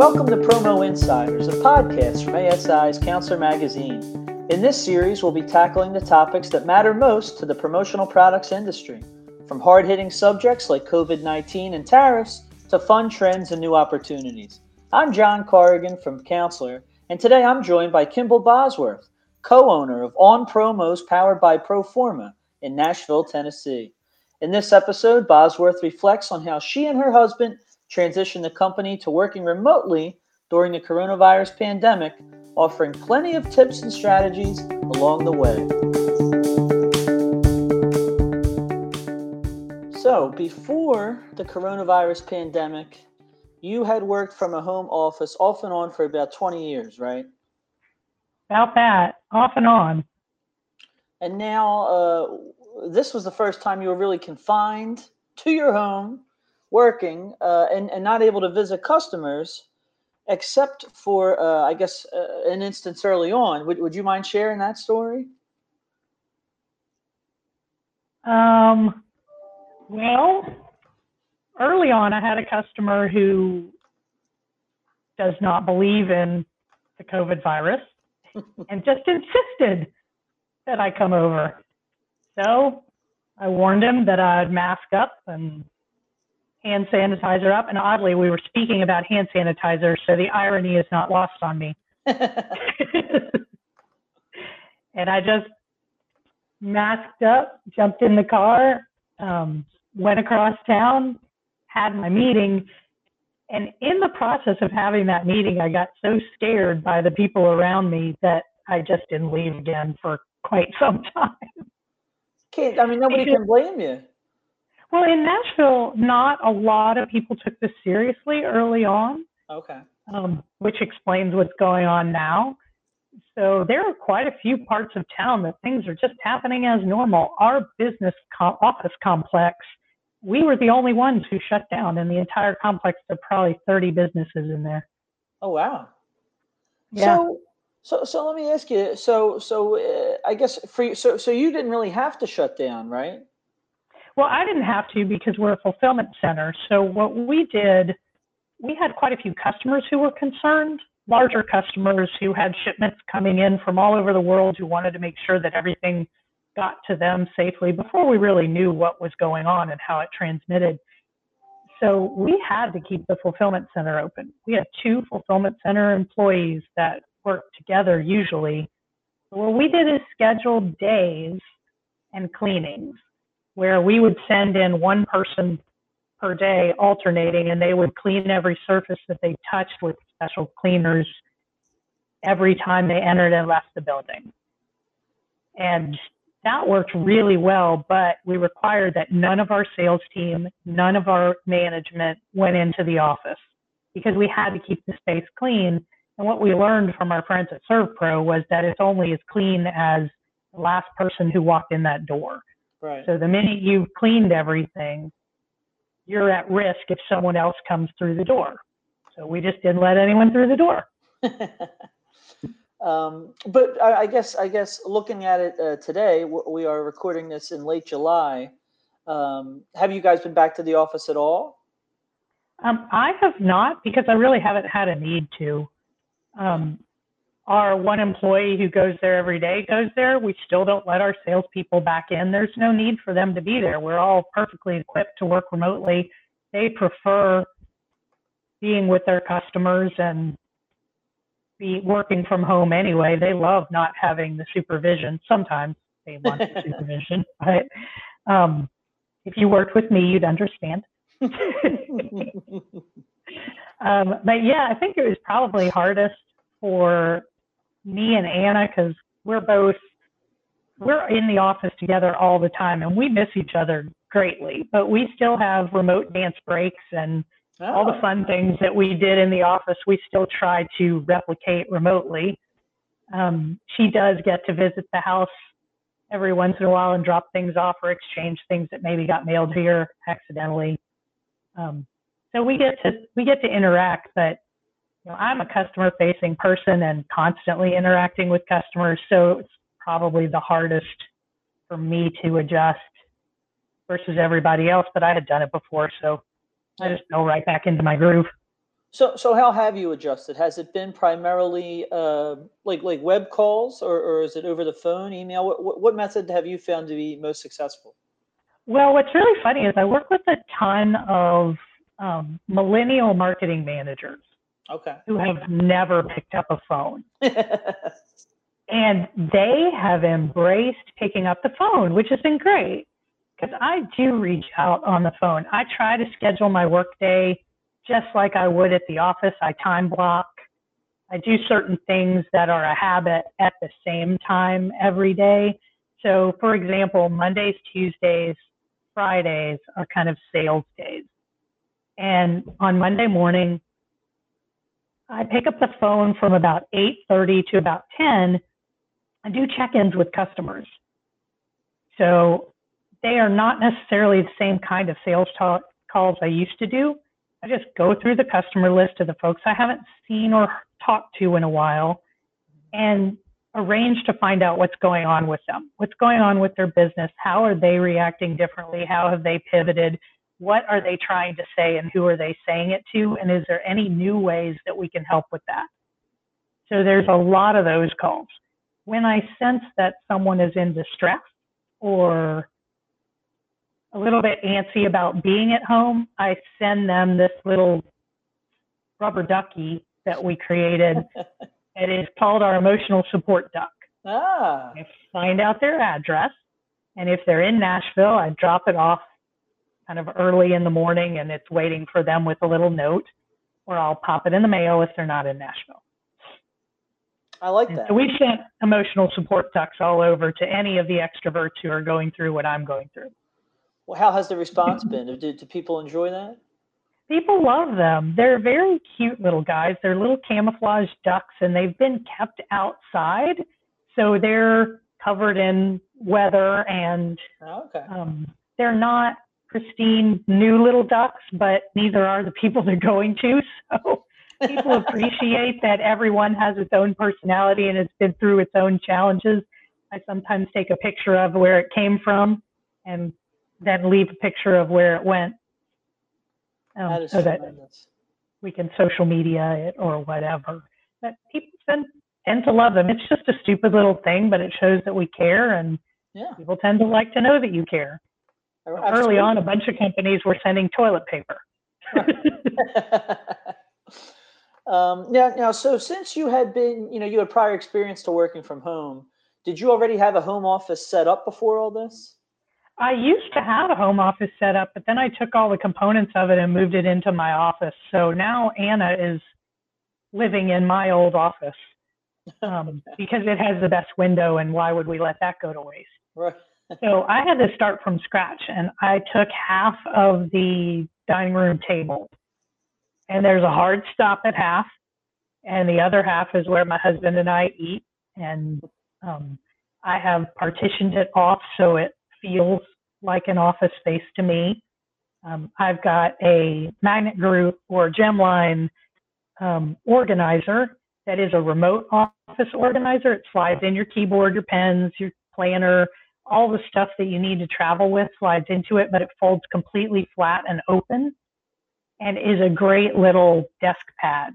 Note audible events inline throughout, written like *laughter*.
Welcome to Promo Insiders, a podcast from ASI's Counselor Magazine. In this series, we'll be tackling the topics that matter most to the promotional products industry, from hard hitting subjects like COVID 19 and tariffs to fun trends and new opportunities. I'm John Corrigan from Counselor, and today I'm joined by Kimball Bosworth, co owner of On Promos powered by Proforma in Nashville, Tennessee. In this episode, Bosworth reflects on how she and her husband transitioned the company to working remotely during the coronavirus pandemic, offering plenty of tips and strategies along the way. So, before the coronavirus pandemic, you had worked from a home office off and on for about 20 years, right? About that, off and on. And now, uh, this was the first time you were really confined to your home working uh, and, and not able to visit customers except for uh, i guess uh, an instance early on. Would, would you mind sharing that story? Um, well early on i had a customer who does not believe in the covid virus *laughs* and just insisted that i come over. So i warned him that i'd mask up and hand sanitizer up. And oddly, we were speaking about hand sanitizer, so the irony is not lost on me. *laughs* and I just masked up, jumped in the car, um, went across town, had my meeting. And in the process of having that meeting, I got so scared by the people around me that I just didn't leave again for quite some *laughs* time. Can't, I mean, nobody can blame you. Well, in Nashville, not a lot of people took this seriously early on. Okay. Um, which explains what's going on now. So there are quite a few parts of town that things are just happening as normal. Our business co- office complex, we were the only ones who shut down in the entire complex. There are probably 30 businesses in there. Oh wow. Yeah. So, so, so let me ask you. So, so uh, I guess for you, so, so you didn't really have to shut down, right? Well, I didn't have to because we're a fulfillment center. So what we did, we had quite a few customers who were concerned, larger customers who had shipments coming in from all over the world who wanted to make sure that everything got to them safely before we really knew what was going on and how it transmitted. So we had to keep the fulfillment center open. We had two fulfillment center employees that worked together usually. What we did is schedule days and cleanings where we would send in one person per day alternating and they would clean every surface that they touched with special cleaners every time they entered and left the building. And that worked really well, but we required that none of our sales team, none of our management went into the office because we had to keep the space clean. And what we learned from our friends at ServPro was that it's only as clean as the last person who walked in that door. Right. So the minute you've cleaned everything, you're at risk if someone else comes through the door. So we just didn't let anyone through the door. *laughs* um, but I, I, guess I guess looking at it uh, today, we are recording this in late July. Um, have you guys been back to the office at all? Um, I have not because I really haven't had a need to. Um, our one employee who goes there every day goes there. We still don't let our salespeople back in. There's no need for them to be there. We're all perfectly equipped to work remotely. They prefer being with their customers and be working from home anyway. They love not having the supervision. Sometimes they want the *laughs* supervision, but um, if you worked with me, you'd understand. *laughs* *laughs* um, but yeah, I think it was probably hardest for me and Anna, because we're both we're in the office together all the time and we miss each other greatly, but we still have remote dance breaks and oh. all the oh. fun things that we did in the office, we still try to replicate remotely. Um, she does get to visit the house every once in a while and drop things off or exchange things that maybe got mailed here accidentally. Um, so we get to we get to interact, but you know, I'm a customer facing person and constantly interacting with customers, so it's probably the hardest for me to adjust versus everybody else, but I had done it before, so I just go right back into my groove. So, so how have you adjusted? Has it been primarily uh, like like web calls, or, or is it over the phone, email? What, what, what method have you found to be most successful? Well, what's really funny is I work with a ton of um, millennial marketing managers. Okay. Who have never picked up a phone. *laughs* and they have embraced picking up the phone, which has been great because I do reach out on the phone. I try to schedule my workday just like I would at the office. I time block. I do certain things that are a habit at the same time every day. So, for example, Mondays, Tuesdays, Fridays are kind of sales days. And on Monday morning, I pick up the phone from about 8:30 to about 10 and do check-ins with customers. So they are not necessarily the same kind of sales talk calls I used to do. I just go through the customer list of the folks I haven't seen or talked to in a while and arrange to find out what's going on with them. What's going on with their business? How are they reacting differently? How have they pivoted? What are they trying to say and who are they saying it to? And is there any new ways that we can help with that? So there's a lot of those calls. When I sense that someone is in distress or a little bit antsy about being at home, I send them this little rubber ducky that we created. *laughs* it is called our emotional support duck. Ah. I find out their address, and if they're in Nashville, I drop it off kind of early in the morning, and it's waiting for them with a little note, or I'll pop it in the mail if they're not in Nashville. I like that. So we've sent emotional support ducks all over to any of the extroverts who are going through what I'm going through. Well, how has the response been? Do, do people enjoy that? People love them. They're very cute little guys. They're little camouflage ducks, and they've been kept outside, so they're covered in weather, and oh, okay. um, they're not pristine new little ducks, but neither are the people they're going to. *laughs* So people appreciate that everyone has its own personality and it's been through its own challenges. I sometimes take a picture of where it came from and then leave a picture of where it went um, that so that tremendous. we can social media it or whatever. But people tend, tend to love them. It's just a stupid little thing, but it shows that we care and Yeah. people tend to like to know that you care. Early on, a bunch of companies were sending toilet paper. *laughs* um, now, now, so since you had been, you know, you had prior experience to working from home, did you already have a home office set up before all this? I used to have a home office set up, but then I took all the components of it and moved it into my office. So now Anna is living in my old office um, *laughs* because it has the best window, and why would we let that go to waste? Right. *laughs* So I had to start from scratch, and I took half of the dining room table, and there's a hard stop at half, and the other half is where my husband and I eat, and um, I have partitioned it off so it feels like an office space to me. Um, I've got a magnet group or gemline um, organizer that is a remote office organizer. It slides in your keyboard, your pens, your planner, all the stuff that you need to travel with slides into it, but it folds completely flat and open and is a great little desk pad.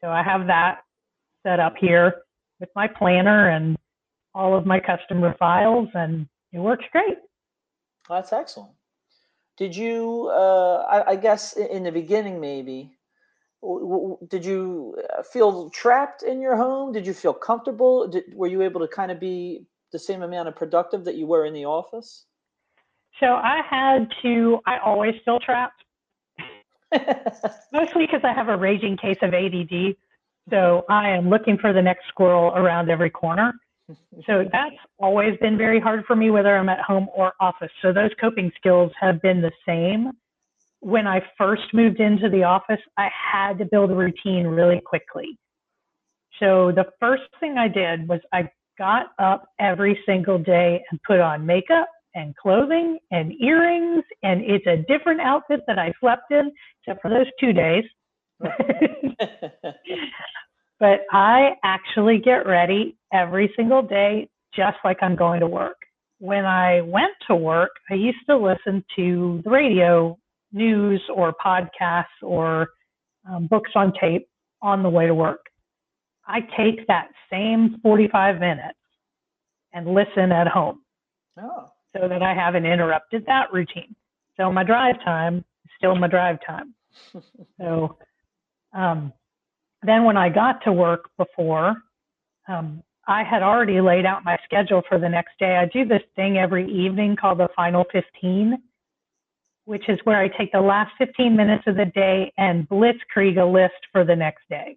So I have that set up here with my planner and all of my customer files, and it works great. That's excellent. Did you, uh, I, I, guess in the beginning, maybe, did you uh, feel trapped in your home? Did you feel comfortable? Did, were you able to kind of be the same amount of productive that you were in the office? So I had to, I always feel trapped. *laughs* Mostly because I have a raging case of ADD. So I am looking for the next squirrel around every corner. So that's always been very hard for me, whether I'm at home or office. So those coping skills have been the same. When I first moved into the office, I had to build a routine really quickly. So the first thing I did was I got up every single day and put on makeup and clothing and earrings, and it's a different outfit that I slept in, except for those two days. *laughs* but I actually get ready every single day, just like I'm going to work. When I went to work, I used to listen to the radio, news, or podcasts, or um, books on tape on the way to work. I take that same 45 minutes and listen at home Oh. so that I haven't interrupted that routine. So my drive time is still my drive time. *laughs* So um, then when I got to work before, um, I had already laid out my schedule for the next day. I do this thing every evening called the final 15, which is where I take the last 15 minutes of the day and blitzkrieg a list for the next day.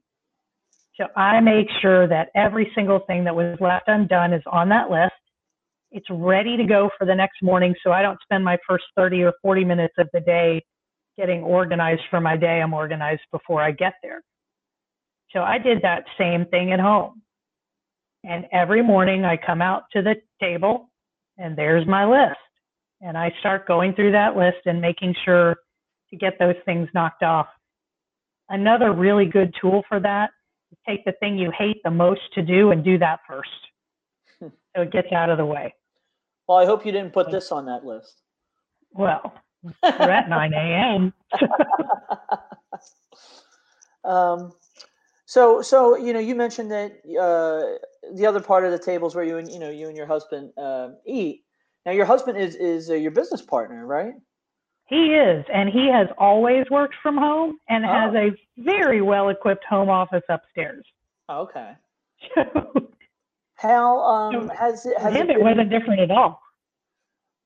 So I make sure that every single thing that was left undone is on that list. It's ready to go for the next morning so I don't spend my first 30 or 40 minutes of the day getting organized for my day. I'm organized before I get there. So I did that same thing at home. And every morning I come out to the table and there's my list. And I start going through that list and making sure to get those things knocked off. Another really good tool for that take the thing you hate the most to do and do that first. so it gets out of the way. Well, I hope you didn't put this on that list. Well, *laughs* we're at 9 a.m. *laughs* um, so, so you know, you mentioned that uh, the other part of the tables where you and you know you and your husband uh, eat. Now, your husband is is uh, your business partner, right? He is, and he has always worked from home and Oh. has a very well equipped home office upstairs. Okay. So *laughs* How um, So, has it? Has him, it it wasn't different at all.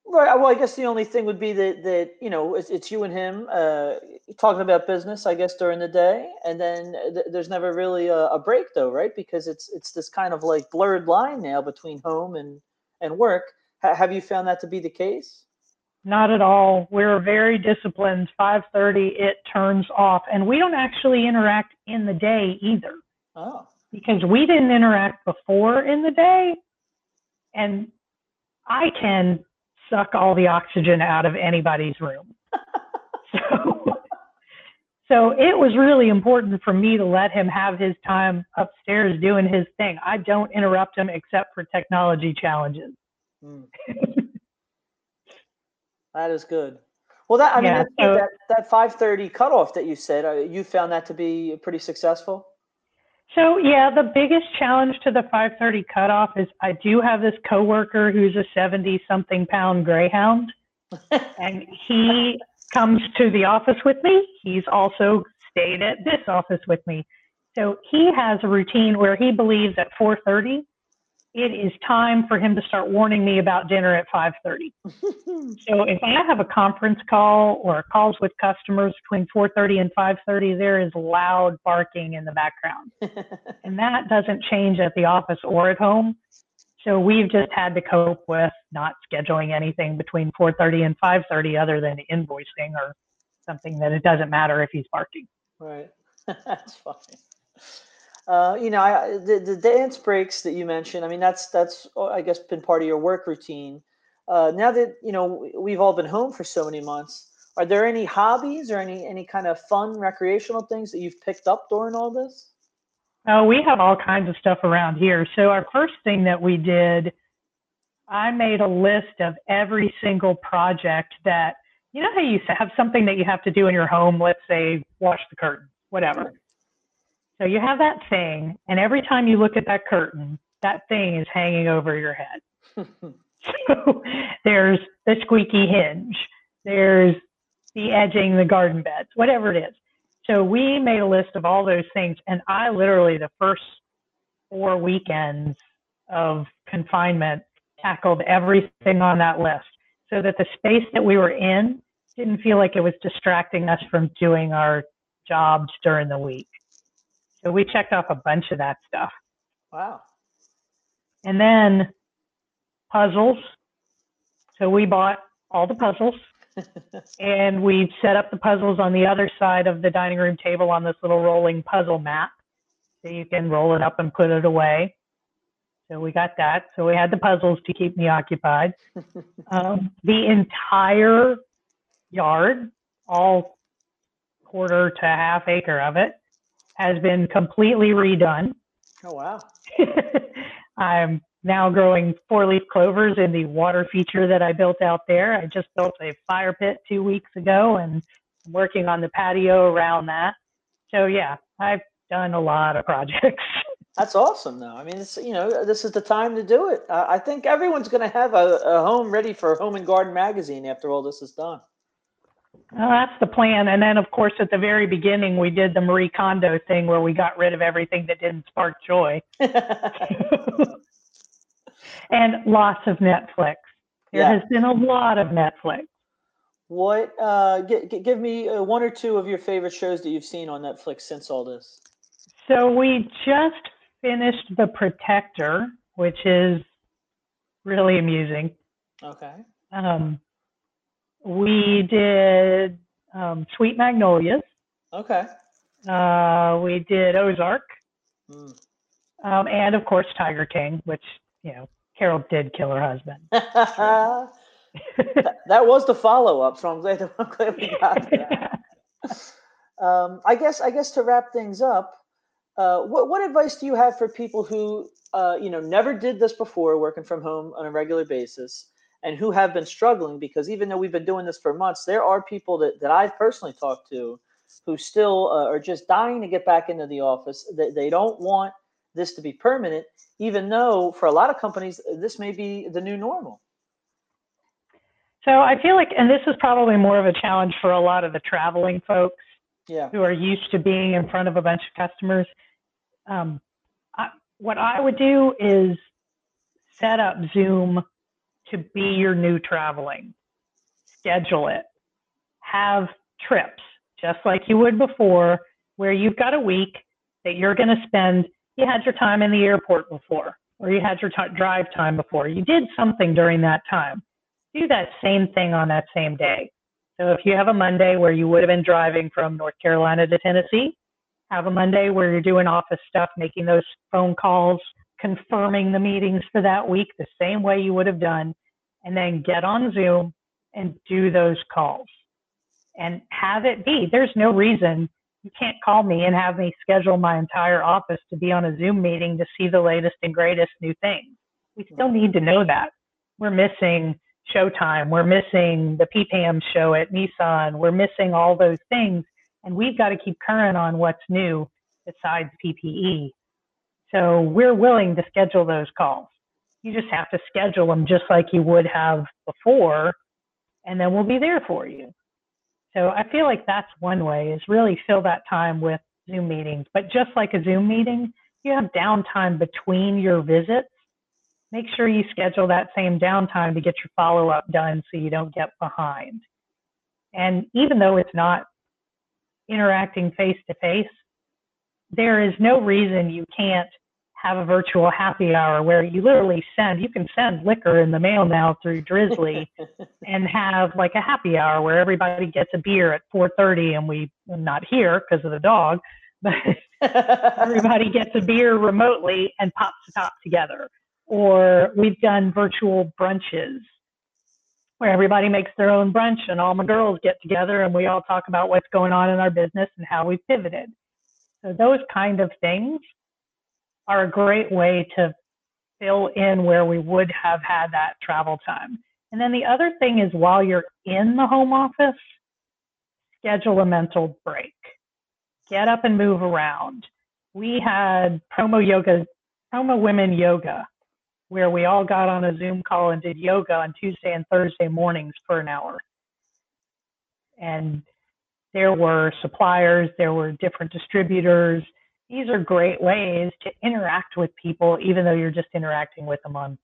right? Well, I guess the only thing would be that that you know it's, it's you and him uh, talking about business. I guess during the day, and then th- there's never really a, a break, though, right? Because it's it's this kind of like blurred line now between home and and work. Ha- have you found that to be the case? Not at all. We're very disciplined. 5:30, it turns off, and we don't actually interact in the day either Oh, because we didn't interact before in the day, and I can suck all the oxygen out of anybody's room. *laughs* so, so it was really important for me to let him have his time upstairs doing his thing. I don't interrupt him except for technology challenges. Hmm. *laughs* that is good. Well, that I mean, Yeah, good. so- that that five thirty cutoff that you said, uh, you found that to be pretty successful. So yeah, the biggest challenge to the 5:30 cutoff is I do have this coworker who's a 70-something pound greyhound, *laughs* and he comes to the office with me. He's also stayed at this office with me. So he has a routine where he believes at 4:30 it is time for him to start warning me about dinner at 5:30. *laughs* So if I have a conference call or calls with customers between 4:30 and 5:30, there is loud barking in the background *laughs* and that doesn't change at the office or at home. So we've just had to cope with not scheduling anything between 4:30 and 5:30 other than invoicing or something that it doesn't matter if he's barking. Right. *laughs* that's funny. Uh, you know, I, the the dance breaks that you mentioned. I mean, that's that's uh, I guess been part of your work routine. Uh, now that you know we've all been home for so many months, are there any hobbies or any any kind of fun recreational things that you've picked up during all this? Oh, we have all kinds of stuff around here. So our first thing that we did, I made a list of every single project that you know how you have something that you have to do in your home. Let's say wash the curtain, whatever. So you have that thing, and every time you look at that curtain, that thing is hanging over your head. So *laughs* there's the squeaky hinge, there's the edging the garden beds, whatever it is. So we made a list of all those things, and I literally the first four weekends of confinement tackled everything on that list so that the space that we were in didn't feel like it was distracting us from doing our jobs during the week. So we checked off a bunch of that stuff. wow. And then puzzles. So we bought all the puzzles *laughs* and we set up the puzzles on the other side of the dining room table on this little rolling puzzle map. So you can roll it up and put it away. So we got that. So we had the puzzles to keep me occupied. *laughs* Um, the entire yard, all quarter to half acre of it, has been completely redone. Oh wow. *laughs* I'm now growing four leaf clovers in the water feature that I built out there. I just built a fire pit two weeks ago and I'm working on the patio around that. So yeah, I've done a lot of projects. *laughs* That's awesome, though. I mean, it's you know, this is the time to do it. Uh, I think everyone's going to have a, a home ready for Home and Garden magazine after all this is done. Well, that's the plan. And then, of course, at the very beginning, we did the Marie Kondo thing where we got rid of everything that didn't spark joy. *laughs* and lots of Netflix. There yeah. has been a lot of Netflix. What? Uh, g- g- give me uh, one or two of your favorite shows that you've seen on Netflix since all this. So we just finished The Protector, which is really amusing. Okay. Um, we did um, Sweet Magnolias. Okay. Uh, we did Ozark. Mm. Um, and of course Tiger King, which you know Carol did kill her husband. *laughs* that, was the follow up, so I'm glad, I'm glad we got that. *laughs* um, I guess I guess to wrap things up, uh, what what advice do you have for people who uh, you know never did this before, working from home on a regular basis, and who have been struggling? Because even though we've been doing this for months, there are people that that I've personally talked to who still uh, are just dying to get back into the office. They, they don't want this to be permanent, even though for a lot of companies, this may be the new normal. So I feel like, and this is probably more of a challenge for a lot of the traveling folks yeah. who are used to being in front of a bunch of customers. Um, I, what I would do is set up Zoom to be your new traveling, schedule it, have trips just like you would before, where you've got a week that you're going to spend you had your time in the airport before, or you had your t- drive time before. You did something during that time. Do that same thing on that same day. So if you have a Monday where you would have been driving from North Carolina to Tennessee, have a Monday where you're doing office stuff, making those phone calls, confirming the meetings for that week the same way you would have done, and then get on Zoom and do those calls and have it be. There's no reason you can't call me and have me schedule my entire office to be on a Zoom meeting to see the latest and greatest new things. We still need to know that. We're missing Showtime. We're missing the PPAM show at Nissan. We're missing all those things. And we've got to keep current on what's new besides PPE. So we're willing to schedule those calls. You just have to schedule them just like you would have before, and then we'll be there for you. So I feel like that's one way is really fill that time with Zoom meetings. But just like a Zoom meeting, you have downtime between your visits. Make sure you schedule that same downtime to get your follow up done so you don't get behind. And even though it's not interacting face to face, there is no reason you can't have a virtual happy hour where you literally send you can send liquor in the mail now through Drizly *laughs* and have like a happy hour where everybody gets a beer at 4:30 and we not here because of the dog *laughs* but everybody *laughs* gets a beer remotely and pops the top together. Or we've done virtual brunches where everybody makes their own brunch and all my girls get together and we all talk about what's going on in our business and how we've pivoted. So those kind of things are a great way to fill in where we would have had that travel time. And then the other thing is while you're in the home office, schedule a mental break. Get up and move around. We had promo yoga, promo women yoga, where we all got on a Zoom call and did yoga on Tuesday and Thursday mornings for an hour. And there were suppliers, there were different distributors, these are great ways to interact with people, even though you're just interacting with them on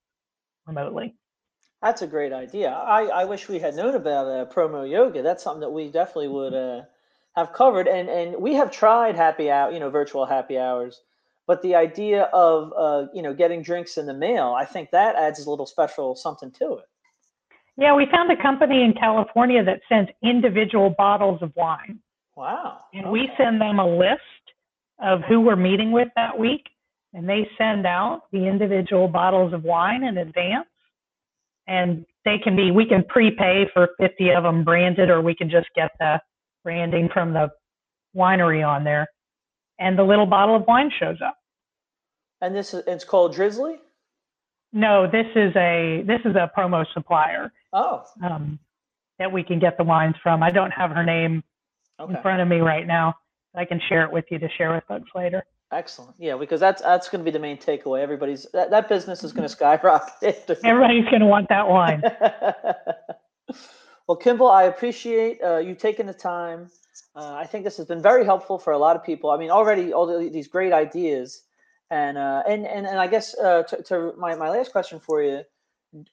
remotely. That's a great idea. I, I wish we had known about uh, promo yoga. That's something that we definitely would uh, have covered. And and we have tried happy hour, you know, virtual happy hours. But the idea of uh, you know getting drinks in the mail, I think that adds a little special something to it. Yeah, we found a company in California that sends individual bottles of wine. Wow. And okay. we send them a list of who we're meeting with that week, and they send out the individual bottles of wine in advance. And they can be, we can prepay for 50 of them branded, or we can just get the branding from the winery on there. And the little bottle of wine shows up. And this is, it's called Drizly? No, this is a, this is a promo supplier. Oh. Um, that we can get the wines from. I don't have her name okay. in front of me right now I can share it with you to share with folks later. Excellent. Yeah, because that's that's going to be the main takeaway. Everybody's that, that business is going to skyrocket. *laughs* Everybody's going to want that wine. well, Kimball, I appreciate uh, you taking the time. Uh, I think this has been very helpful for a lot of people. I mean, already all the, these great ideas, and uh, and, and and I guess uh, to, to my my last question for you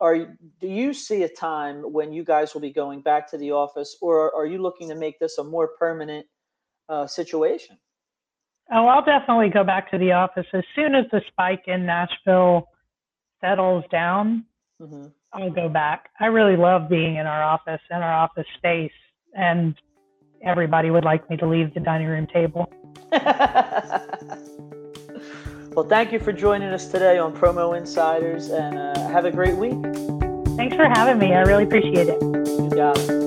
are do you see a time when you guys will be going back to the office or are you looking to make this a more permanent uh, situation oh i'll definitely go back to the office as soon as the spike in nashville settles down mm-hmm. i'll go back i really love being in our office and our office space and everybody would like me to leave the dining room table *laughs* Well, thank you for joining us today on Promo Insiders and uh, have a great week. Thanks for having me. I really appreciate it. You got it.